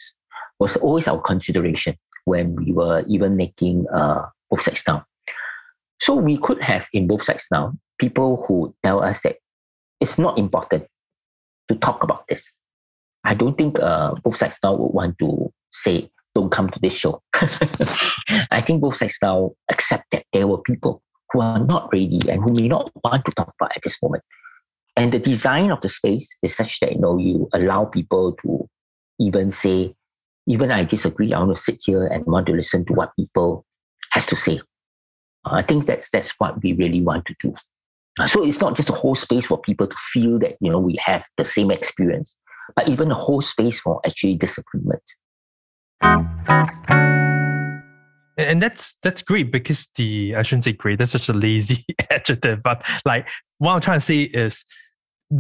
was always our consideration when we were even making uh, both sides now. So we could have in both sides now people who tell us that it's not important to talk about this. I don't think uh, both sides now would want to say, don't come to this show. I think both sides now accept that there were people who are not ready and who may not want to talk about at this moment. And the design of the space is such that you know you allow people to even say, even I disagree, I want to sit here and want to listen to what people has to say. I think that's that's what we really want to do. So it's not just a whole space for people to feel that, you know, we have the same experience, but even a whole space for actually disagreement. And that's that's great because the I shouldn't say great, that's such a lazy adjective, but like what I'm trying to say is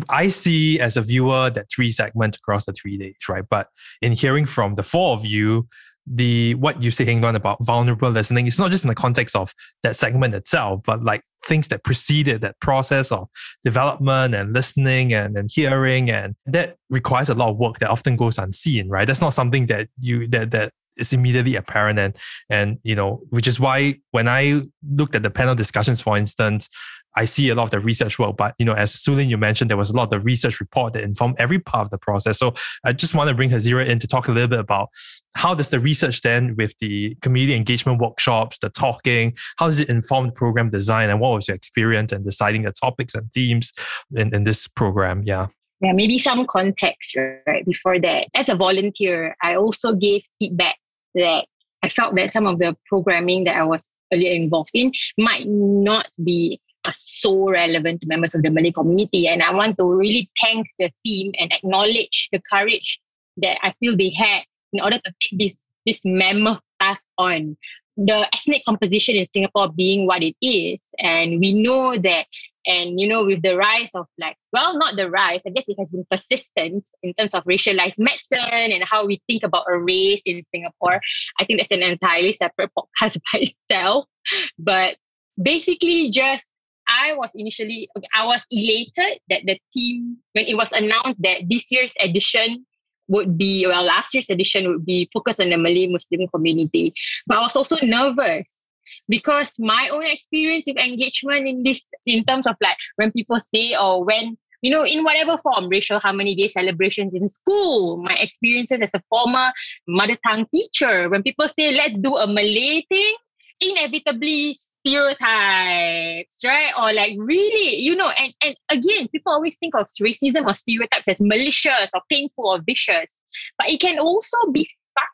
I see as a viewer that three segments across the three days, right? But in hearing from the four of you, the what you say, Heng about vulnerable listening, it's not just in the context of that segment itself, but like things that preceded that process of development and listening and, and hearing. And that requires a lot of work that often goes unseen, right? That's not something that you that that is immediately apparent and and you know which is why when i looked at the panel discussions for instance I see a lot of the research work, but you know, as Su-Lin you mentioned, there was a lot of the research report that informed every part of the process. So I just want to bring Hazirah in to talk a little bit about how does the research then with the community engagement workshops, the talking, how does it inform the program design and what was your experience in deciding the topics and themes in, in this program? Yeah. Yeah, maybe some context, right? Before that, as a volunteer, I also gave feedback that I felt that some of the programming that I was earlier involved in might not be are so relevant to members of the Malay community. And I want to really thank the team and acknowledge the courage that I feel they had in order to take this, this mammoth task on. The ethnic composition in Singapore being what it is. And we know that, and you know, with the rise of like, well, not the rise, I guess it has been persistent in terms of racialized medicine and how we think about a race in Singapore. I think that's an entirely separate podcast by itself. But basically, just I was initially, I was elated that the team, when it was announced that this year's edition would be, well, last year's edition would be focused on the Malay Muslim community. But I was also nervous because my own experience with engagement in this, in terms of like when people say, or when, you know, in whatever form, racial harmony day celebrations in school, my experiences as a former mother tongue teacher, when people say, let's do a Malay thing, inevitably stereotypes, right? Or like really, you know, and, and again, people always think of racism or stereotypes as malicious or painful or vicious, but it can also be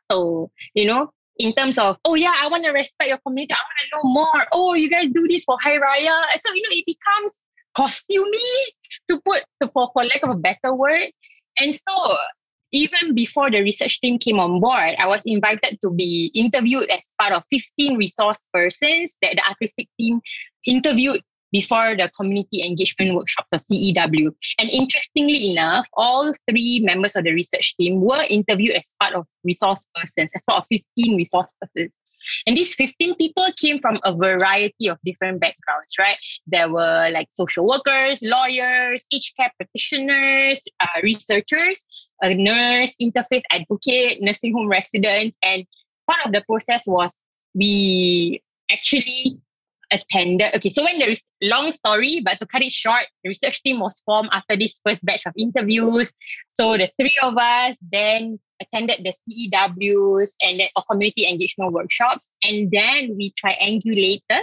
subtle, you know, in terms of, oh yeah, I want to respect your community. I want to know more. Oh, you guys do this for Hari Raya. So, you know, it becomes costumey to put, to, for, for lack of a better word. And so even before the research team came on board, I was invited to be interviewed as part of 15 resource persons that the artistic team interviewed before the community engagement workshops of CEW. And interestingly enough, all three members of the research team were interviewed as part of resource persons, as part of 15 resource persons. And these 15 people came from a variety of different backgrounds, right? There were like social workers, lawyers, aged care practitioners, uh, researchers, a nurse, interfaith advocate, nursing home resident. And part of the process was we actually attended. Okay, so when there is long story, but to cut it short, the research team was formed after this first batch of interviews. So the three of us then attended the CEWs and then community engagement workshops, and then we triangulated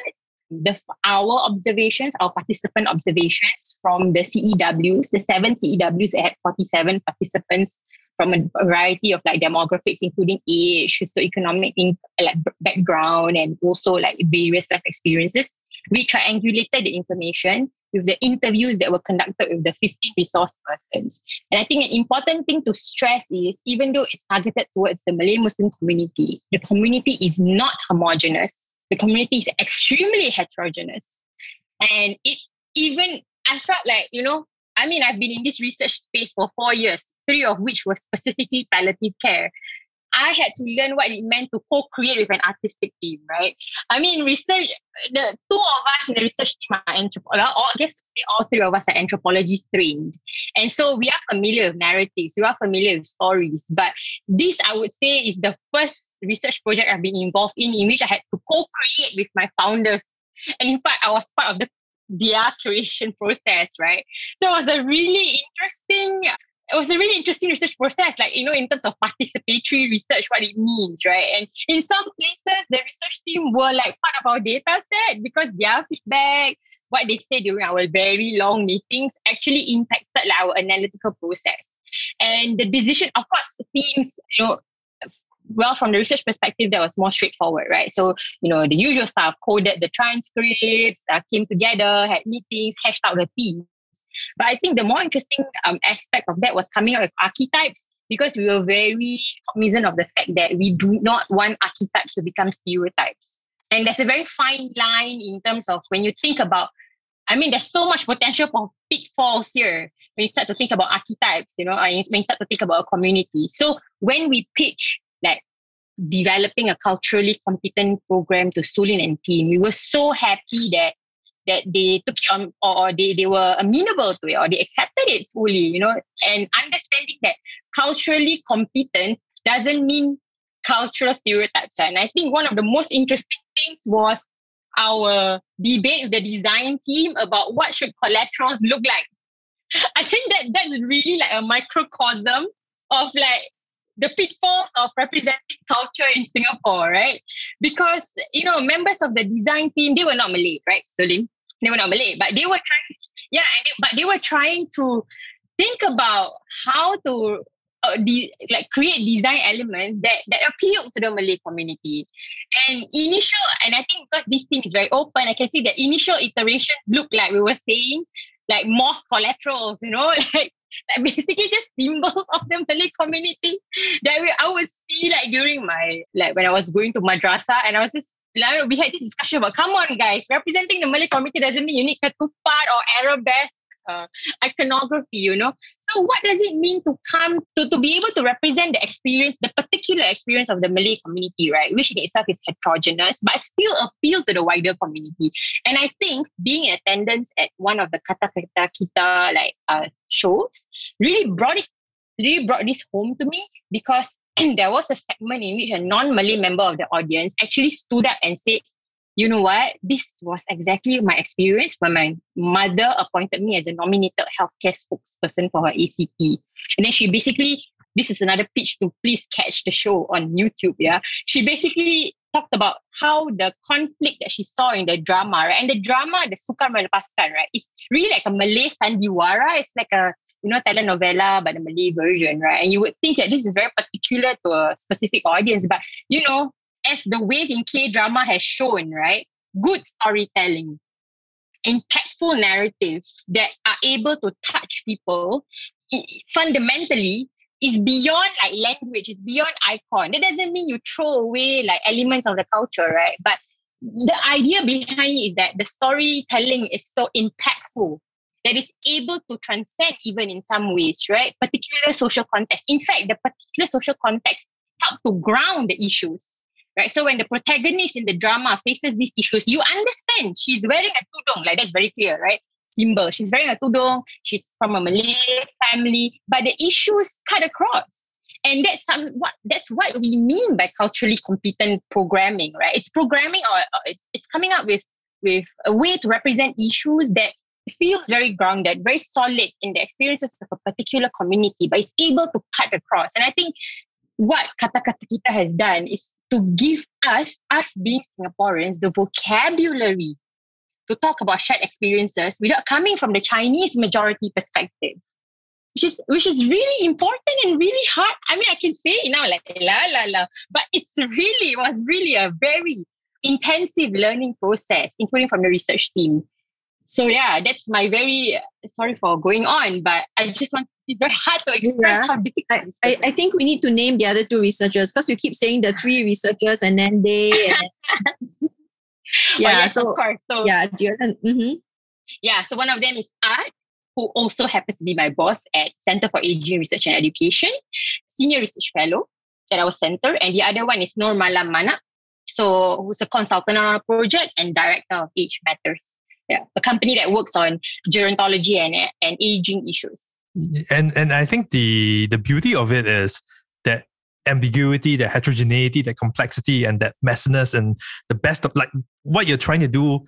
the our observations, our participant observations from the CEWs, the seven CEWs had 47 participants from a variety of like demographics, including age, socioeconomic in, like background, and also like various life experiences. We triangulated the information with the interviews that were conducted with the 50 resource persons. And I think an important thing to stress is even though it's targeted towards the Malay Muslim community, the community is not homogenous. The community is extremely heterogeneous. And it even, I felt like, you know, I mean, I've been in this research space for four years, three of which were specifically palliative care. I had to learn what it meant to co-create with an artistic team, right? I mean, research, the two of us in the research team are anthropologists, I guess all three of us are anthropology trained. And so we are familiar with narratives, we are familiar with stories. But this, I would say, is the first research project I've been involved in, in which I had to co-create with my founders. And in fact, I was part of the their creation process, right? So it was a really interesting it was a really interesting research process, like, you know, in terms of participatory research, what it means, right? And in some places, the research team were like part of our data set because their feedback, what they said during our very long meetings actually impacted like, our analytical process. And the decision, of course, teams, you know, well, from the research perspective, that was more straightforward, right? So, you know, the usual stuff, coded the transcripts, uh, came together, had meetings, hashed out the themes. But I think the more interesting um, aspect of that was coming up with archetypes because we were very cognizant of the fact that we do not want archetypes to become stereotypes. And there's a very fine line in terms of when you think about, I mean, there's so much potential for pitfalls here when you start to think about archetypes, you know, when you start to think about a community. So when we pitch like developing a culturally competent program to Su-Lin and team, we were so happy that that they took it on or they, they were amenable to it or they accepted it fully, you know, and understanding that culturally competent doesn't mean cultural stereotypes. And I think one of the most interesting things was our debate with the design team about what should collaterals look like. I think that that's really like a microcosm of like the pitfalls of representing culture in Singapore, right? Because you know, members of the design team they were not Malay, right, Su-Lin? They were not Malay, but they were trying, yeah, they, but they were trying to think about how to uh, de- like create design elements that that appeal to the Malay community. And initial, and I think because this team is very open, I can see the initial iterations look like we were saying like moss collaterals, you know, like like basically just symbols of the Malay community that we, I would see like during my like when I was going to madrasa and I was just we had this discussion about come on guys representing the Malay community doesn't mean you need ketupat or arabesque uh, iconography, you know. So what does it mean to come to, to be able to represent the experience, the particular experience of the Malay community, right? Which in itself is heterogeneous, but still appeal to the wider community. And I think being in attendance at one of the Kata Kata Kita like uh, shows really brought it, really brought this home to me because there was a segment in which a non-Malay member of the audience actually stood up and said, you know what? This was exactly my experience when my mother appointed me as a nominated healthcare spokesperson for her ACP. And then she basically, this is another pitch to please catch the show on YouTube. Yeah. She basically talked about how the conflict that she saw in the drama, right? And the drama, the Suka Melepaskan, right? It's really like a Malay Sandiwara. It's like a, you know, telenovela, but the Malay version, right? And you would think that this is very particular to a specific audience. But, you know, as the wave in K drama has shown, right? Good storytelling, impactful narratives that are able to touch people fundamentally is beyond like language, it's beyond icon. That doesn't mean you throw away like elements of the culture, right? But the idea behind it is that the storytelling is so impactful that is able to transcend even in some ways, right? Particular social context. In fact, the particular social context help to ground the issues right? So when the protagonist in the drama faces these issues, you understand she's wearing a tudung, like that's very clear, right? Symbol. She's wearing a tudung. She's from a Malay family, but the issues cut across. And that's some what that's what we mean by culturally competent programming, right? It's programming or it's it's coming up with with a way to represent issues that feels very grounded, very solid in the experiences of a particular community, but is able to cut across. And I think what Kata Kata Kita has done is to give us, us being Singaporeans, the vocabulary to talk about shared experiences without coming from the Chinese majority perspective. Which is which is really important and really hard. I mean, I can say it now like la la la, but it's really it was really a very intensive learning process, including from the research team. So yeah, that's my very sorry for going on, but I just want it's very hard to express yeah. how difficult I, I, think we need to name the other two researchers because you keep saying the three researchers and then they. And yeah, oh, yes, so, of course. So, yeah, mm-hmm. yeah, so one of them is Ad, who also happens to be my boss at Center for Aging Research and Education, Senior Research Fellow at our center. And the other one is Nur Malam Mana, so who's a consultant on our project and director of Age Matters. Yeah, a company that works on gerontology and, and aging issues and and I think the the beauty of it is that ambiguity, that heterogeneity, that complexity, and that messiness, and the best of like what you're trying to do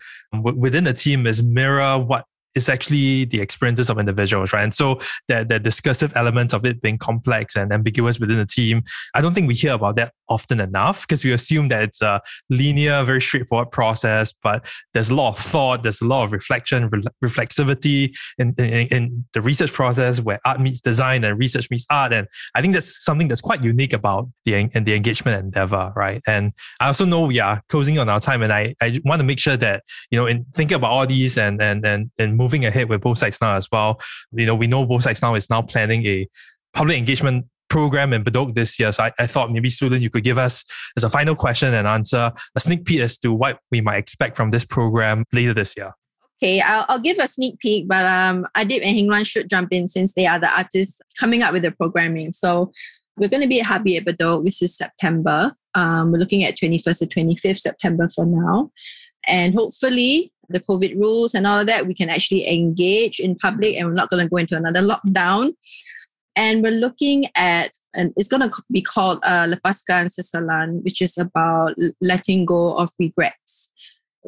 within a team is mirror what is actually the experiences of individuals, right? And so that the discursive elements of it being complex and ambiguous within the team, I don't think we hear about that often enough because we assume that it's a linear, very straightforward process, but there's a lot of thought, there's a lot of reflection, re- reflexivity in, in, in, the research process where art meets design and research meets art. And I think that's something that's quite unique about the, and the engagement endeavor, right? And I also know we are closing on our time and I, I want to make sure that, you know, in thinking about all these and, and, and, and moving ahead with both sides now as well, you know, we know both sides now is now planning a public engagement program in Bedok this year. So I, I thought maybe Su-Lin you could give us as a final question and answer a sneak peek as to what we might expect from this program later this year. Okay, I'll, I'll give a sneak peek, but um, Adib and Heng Leun should jump in since they are the artists coming up with the programming. So we're going to be at Heartbeat at Bedok. This is September. Um, we're looking at 21st to 25th September for now. And hopefully, the COVID rules and all of that, we can actually engage in public and we're not going to go into another lockdown. And we're looking at, and it's going to be called uh, Lepaskan Sesalan, which is about letting go of regrets.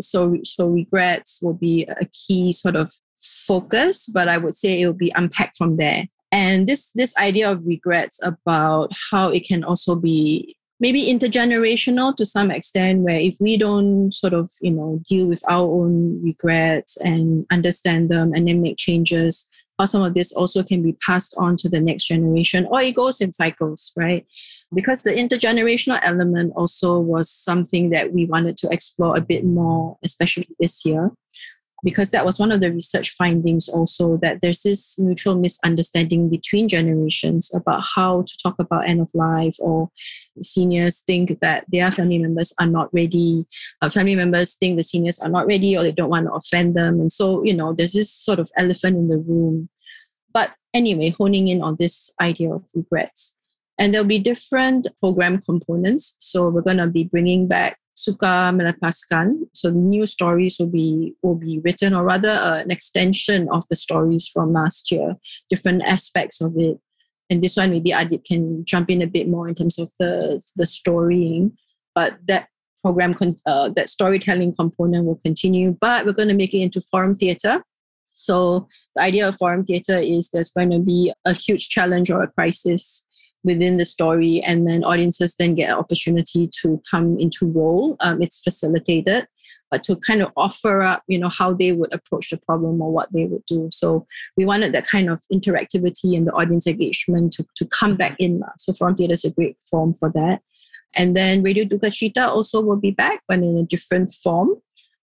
So, so regrets will be a key sort of focus, but I would say it will be unpacked from there. And this this idea of regrets about how it can also be maybe intergenerational to some extent where if we don't sort of you know deal with our own regrets and understand them and then make changes how some of this also can be passed on to the next generation, or it goes in cycles, right? Because the intergenerational element also was something that we wanted to explore a bit more, especially this year because that was one of the research findings also that there's this mutual misunderstanding between generations about how to talk about end of life or seniors think that their family members are not ready uh, family members think the seniors are not ready or they don't want to offend them. And so you know there's this sort of elephant in the room. But anyway honing in on this idea of regrets. And there'll be different program components. So we're going to be bringing back suka melepaskan. So new stories will be will be written, or rather, uh, an extension of the stories from last year, different aspects of it. And this one, maybe Adib can jump in a bit more in terms of the the storying. But that program, uh, that storytelling component will continue. But we're going to make it into forum theatre. So the idea of forum theatre is there's going to be a huge challenge or a crisis within the story and then audiences then get an opportunity to come into role. Um, it's facilitated but to kind of offer up you know how they would approach the problem or what they would do. So we wanted that kind of interactivity and the audience engagement to, to come back in so forum theatre is a great form for that. And then radio duka cita also will be back but in a different form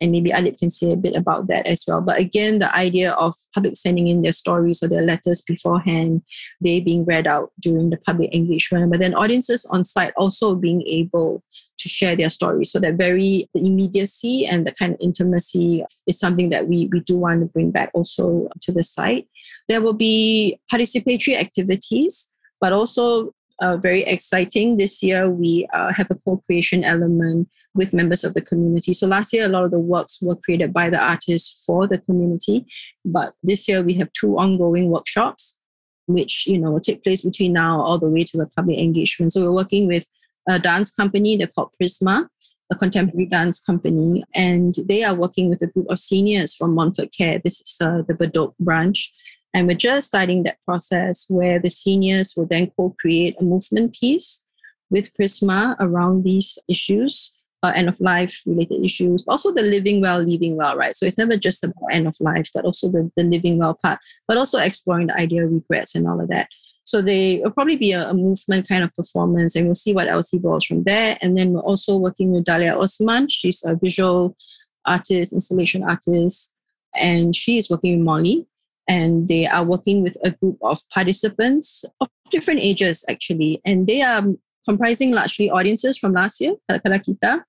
and maybe Adib can say a bit about that as well. But again, the idea of public sending in their stories or their letters beforehand, they being read out during the public engagement, but then audiences on site also being able to share their stories. So that very immediacy and the kind of intimacy is something that we, we do want to bring back also to the site. There will be participatory activities, but also uh, very exciting. This year, we uh, have a co creation element with members of the community. So last year, a lot of the works were created by the artists for the community. But this year, we have two ongoing workshops, which you know will take place between now all the way to the public engagement. So we're working with a dance company, they're called Prisma, a contemporary dance company, and they are working with a group of seniors from Montfort Care. This is uh, the Bedok branch. And we're just starting that process where the seniors will then co create a movement piece with Prisma around these issues uh, end of life related issues, but also the living well, living well, right? So it's never just about end of life, but also the, the living well part, but also exploring the idea of regrets and all of that. So they will probably be a, a, movement kind of performance, and we'll see what else evolves from there. And then we're also working with Dahlia Osman. She's a visual artist, installation artist, and she is working with Molly. And they are working with a group of participants of different ages, actually. And they are comprising largely audiences from last year, Kala Kita,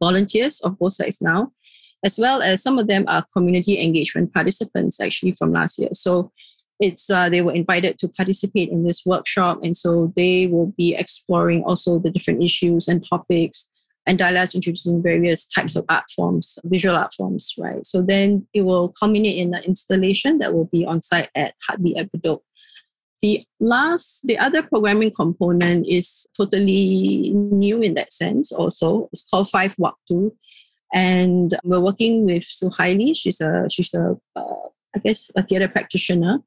volunteers of both sides now, as well as some of them are community engagement participants actually from last year. So it's uh, they were invited to participate in this workshop, and so they will be exploring also the different issues and topics. And is introducing various types of art forms, visual art forms, right? So then it will culminate in an installation that will be on site at Heartbeat at Bedok. The last, the other programming component is totally new in that sense also. It's called Five Waktu. And we're working with Suhaili. She's a, she's a, uh, I guess, a theater practitioner.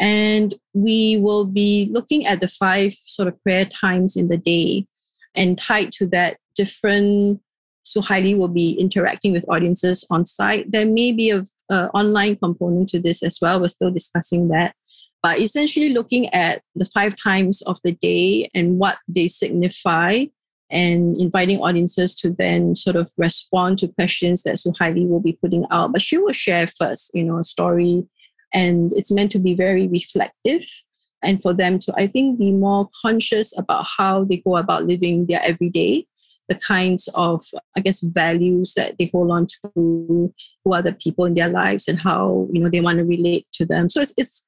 And we will be looking at the five sort of prayer times in the day And tied to that, different Suhaili will be interacting with audiences on site. There may be a, a online component to this as well. We're still discussing that. But essentially looking at the five times of the day and what they signify and inviting audiences to then sort of respond to questions that Suhaili will be putting out. But she will share first, you know, a story, and it's meant to be very reflective and for them to, I think, be more conscious about how they go about living their everyday, the kinds of, I guess, values that they hold on to, who are the people in their lives, and how you know they want to relate to them. So it's, it's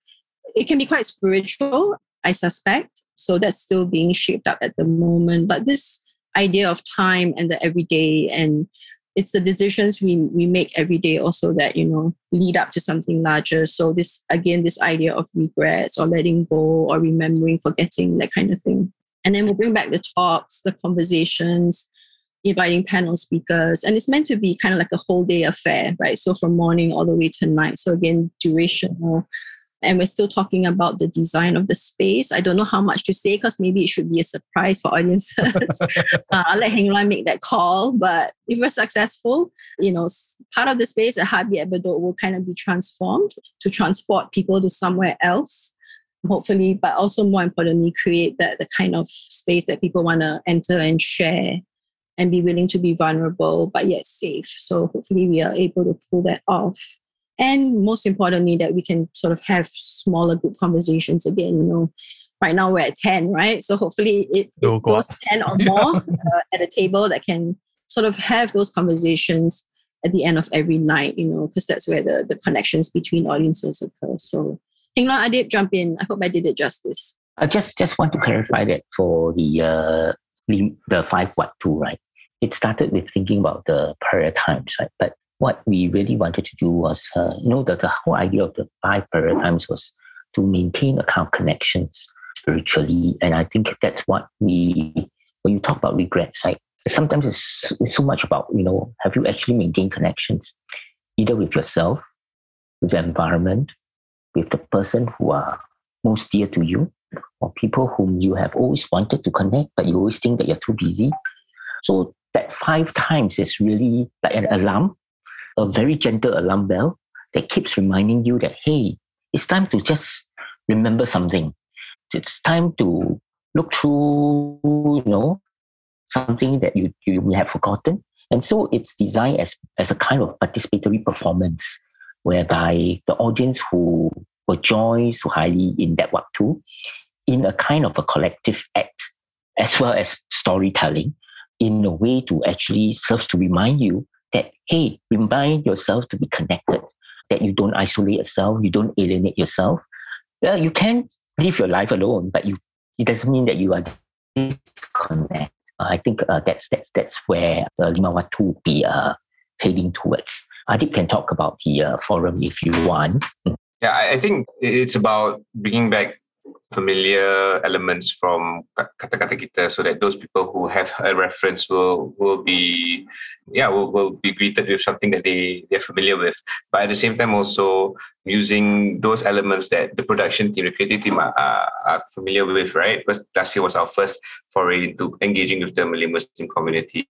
it can be quite spiritual, I suspect. So that's still being shaped up at the moment. But this idea of time and the everyday and it's the decisions we, we make every day also that you know lead up to something larger. So this again this idea of regrets or letting go or remembering forgetting that kind of thing. And then we'll bring back the talks the conversations inviting panel speakers. And it's meant to be kind of like a whole day affair right? So from morning all the way to night. So again durational and we're still talking about the design of the space. I don't know how much to say because maybe it should be a surprise for audiences. uh, I'll let Heng Leun make that call. But if we're successful, you know, part of the space at Heartbeat at Bedok will kind of be transformed to transport people to somewhere else hopefully, but also more importantly, create that the kind of space that people want to enter and share and be willing to be vulnerable, but yet safe. So hopefully we are able to pull that off and most importantly that we can sort of have smaller group conversations again you know. Right now we're at 10 right? So hopefully it, it goes 10 or more uh, at a table that can sort of have those conversations at the end of every night you know because that's where the, the connections between audiences occur. So Heng Leun Adib jump in. I hope I did it justice. I just just want to clarify that for the uh, the, the five Waktu right? It started with thinking about the prayer times right? But what we really wanted to do was, uh, you know, the, the whole idea of the five paradigms was to maintain account connections spiritually. And I think that's what we, when you talk about regrets, right? Sometimes it's, it's so much about, you know, have you actually maintained connections, either with yourself, with the environment, with the person who are most dear to you, or people whom you have always wanted to connect, but you always think that you're too busy. So that five times is really like an alarm a very gentle alarm bell that keeps reminding you that, hey, it's time to just remember something. It's time to look through, you know, something that you, you may have forgotten. And so it's designed as, as a kind of participatory performance whereby the audience who will join highly in that waktu in a kind of a collective act as well as storytelling in a way to actually serves to remind you that, hey, remind yourself to be connected, that you don't isolate yourself, you don't alienate yourself. Well, you can live your life alone, but you it doesn't mean that you are disconnected. I think uh, that's that's that's where uh, Lima Waktu will be uh, heading towards. Adib can talk about the uh, forum if you want. Yeah, I think it's about bringing back familiar elements from kata-kata kita so that those people who have a reference will will be yeah will, will be greeted with something that they they're familiar with. But at the same time also using those elements that the production team the creative team are, are familiar with right? Because last year was our first foray into engaging with the Malay Muslim community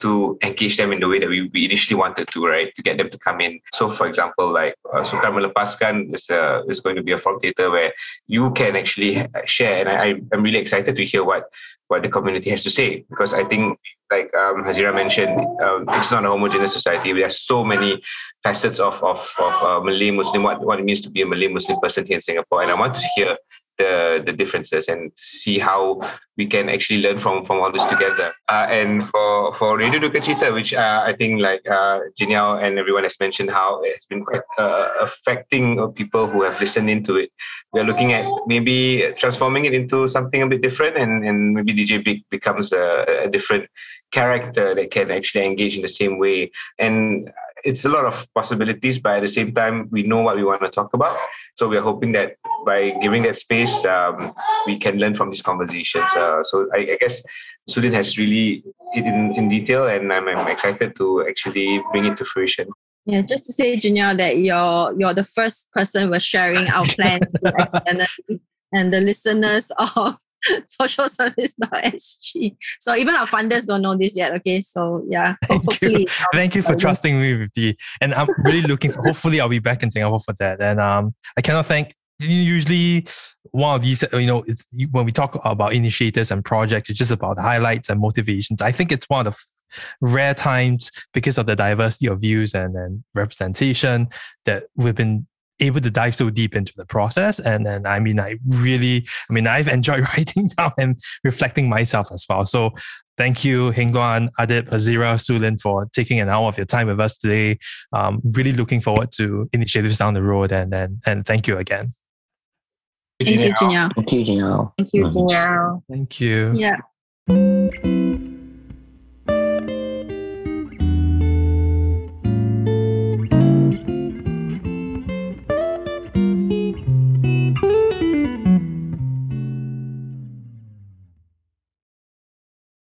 to engage them in the way that we, we initially wanted to, right? To get them to come in. So, for example, like uh, Sukar Melepaskan is, uh, is going to be a forum theater where you can actually share. And I, I'm really excited to hear what, what the community has to say because I think, like um, Hazirah mentioned, um, it's not a homogeneous society. There's so many facets of, of, of uh, Malay Muslim, what, what it means to be a Malay Muslim person here in Singapore. And I want to hear the the differences and see how we can actually learn from from all this together. Uh, and for for Radio Duka Cita, which uh, I think like uh, Jing Yao and everyone has mentioned how it has been quite uh, affecting people who have listened into it. We're looking at maybe transforming it into something a bit different, and and maybe DJ Big becomes a, a different character that can actually engage in the same way. And it's a lot of possibilities, but at the same time, we know what we want to talk about. So we're hoping that by giving that space, um, we can learn from these conversations. Uh, so I, I, guess Su-Lin has really in, in detail, and I'm, I'm, excited to actually bring it to fruition. Yeah, just to say, Jing Yao, that you're you're the first person we're sharing our plans to externally, and the listeners of socialservice.sg. So even our funders don't know this yet. Okay. So yeah, Thank hopefully. you. Thank you for trusting me with the, and I'm really looking for, hopefully I'll be back in Singapore for that. And um, I cannot thank, usually one of these, you know, it's when we talk about initiators and projects, it's just about highlights and motivations. I think it's one of the rare times because of the diversity of views and, and representation that we've been able to dive so deep into the process. And then, I mean, I really, I mean, I've enjoyed writing down and reflecting myself as well. So thank you, Heng Leun, Adib, Hazirah, Su-Lin for taking an hour of your time with us today. Um, really looking forward to initiatives down the road. And then, and thank you again. Thank you, Jing Yao. Thank you, Jing Yao. Thank you. Jing Yao. Thank you. Yeah.